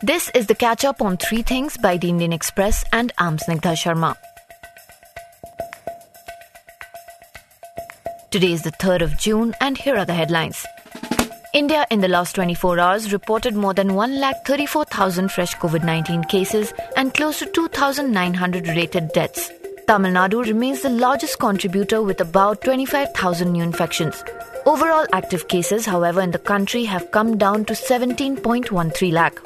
This is the catch up on three things by the Indian Express and I'm Sharma. Today is the 3rd of June and here are the headlines. India in the last 24 hours reported more than 1,34,000 fresh COVID 19 cases and close to 2,900 rated deaths. Tamil Nadu remains the largest contributor with about 25,000 new infections. Overall active cases, however, in the country have come down to 17.13 lakh.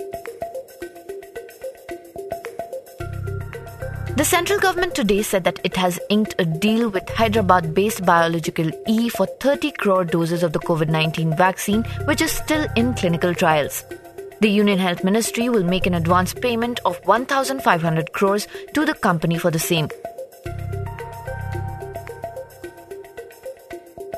The central government today said that it has inked a deal with Hyderabad based Biological E for 30 crore doses of the COVID 19 vaccine, which is still in clinical trials. The Union Health Ministry will make an advance payment of 1,500 crores to the company for the same.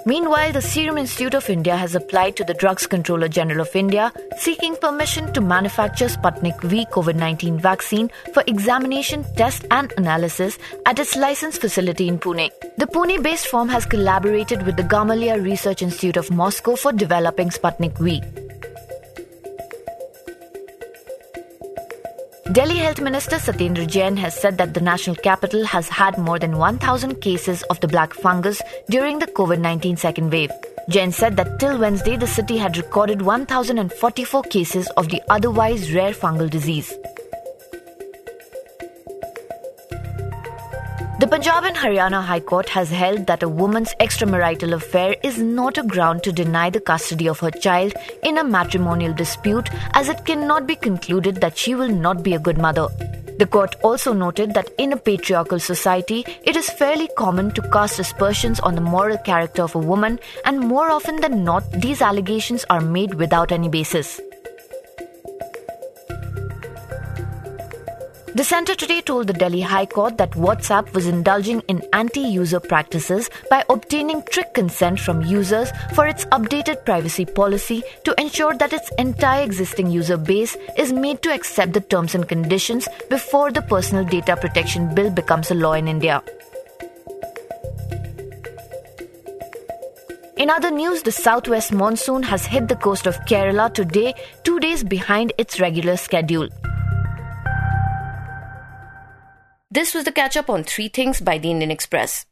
Meanwhile, the Serum Institute of India has applied to the Drugs Controller General of India seeking permission to manufacture Sputnik V COVID 19 vaccine for examination, test, and analysis at its licensed facility in Pune. The Pune based firm has collaborated with the Gamaleya Research Institute of Moscow for developing Sputnik V. Delhi Health Minister Satyendra Jain has said that the national capital has had more than 1,000 cases of the black fungus during the COVID 19 second wave. Jain said that till Wednesday, the city had recorded 1,044 cases of the otherwise rare fungal disease. The Punjab and Haryana High Court has held that a woman's extramarital affair is not a ground to deny the custody of her child in a matrimonial dispute, as it cannot be concluded that she will not be a good mother. The court also noted that in a patriarchal society, it is fairly common to cast aspersions on the moral character of a woman, and more often than not, these allegations are made without any basis. The centre today told the Delhi High Court that WhatsApp was indulging in anti user practices by obtaining trick consent from users for its updated privacy policy to ensure that its entire existing user base is made to accept the terms and conditions before the Personal Data Protection Bill becomes a law in India. In other news, the southwest monsoon has hit the coast of Kerala today, two days behind its regular schedule. This was the catch up on three things by the Indian Express.